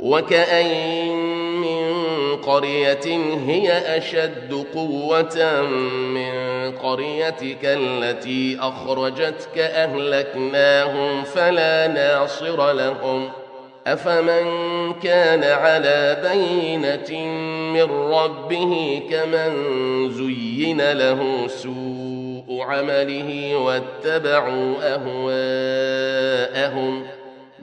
وكأين من قرية هي أشد قوة من قريتك التي أخرجتك أهلكناهم فلا ناصر لهم. أفمن كان على بينة من ربه كمن زين له سوء عمله واتبعوا أهواءهم.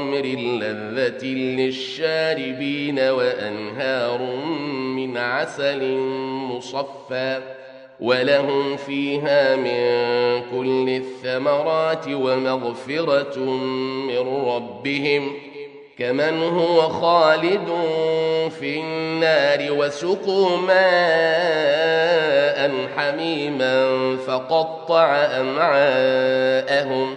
خمر لذة للشاربين وأنهار من عسل مصفى ولهم فيها من كل الثمرات ومغفرة من ربهم كمن هو خالد في النار وسقوا ماء حميما فقطع أمعاءهم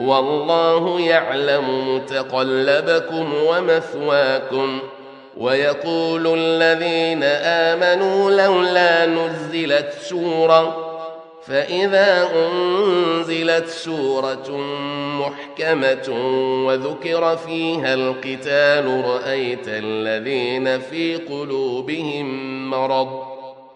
والله يعلم متقلبكم ومثواكم ويقول الذين آمنوا لولا نزلت سورة فإذا أنزلت سورة محكمة وذكر فيها القتال رأيت الذين في قلوبهم مرض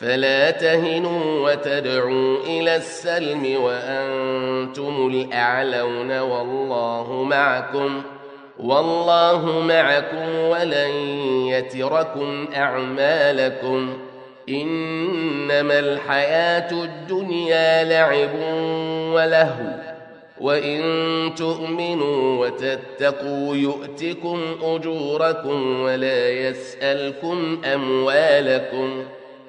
فلا تهنوا وتدعوا إلى السلم وأنتم الأعلون والله معكم والله معكم ولن يتركم أعمالكم. إنما الحياة الدنيا لعب ولهو وإن تؤمنوا وتتقوا يؤتكم أجوركم ولا يسألكم أموالكم.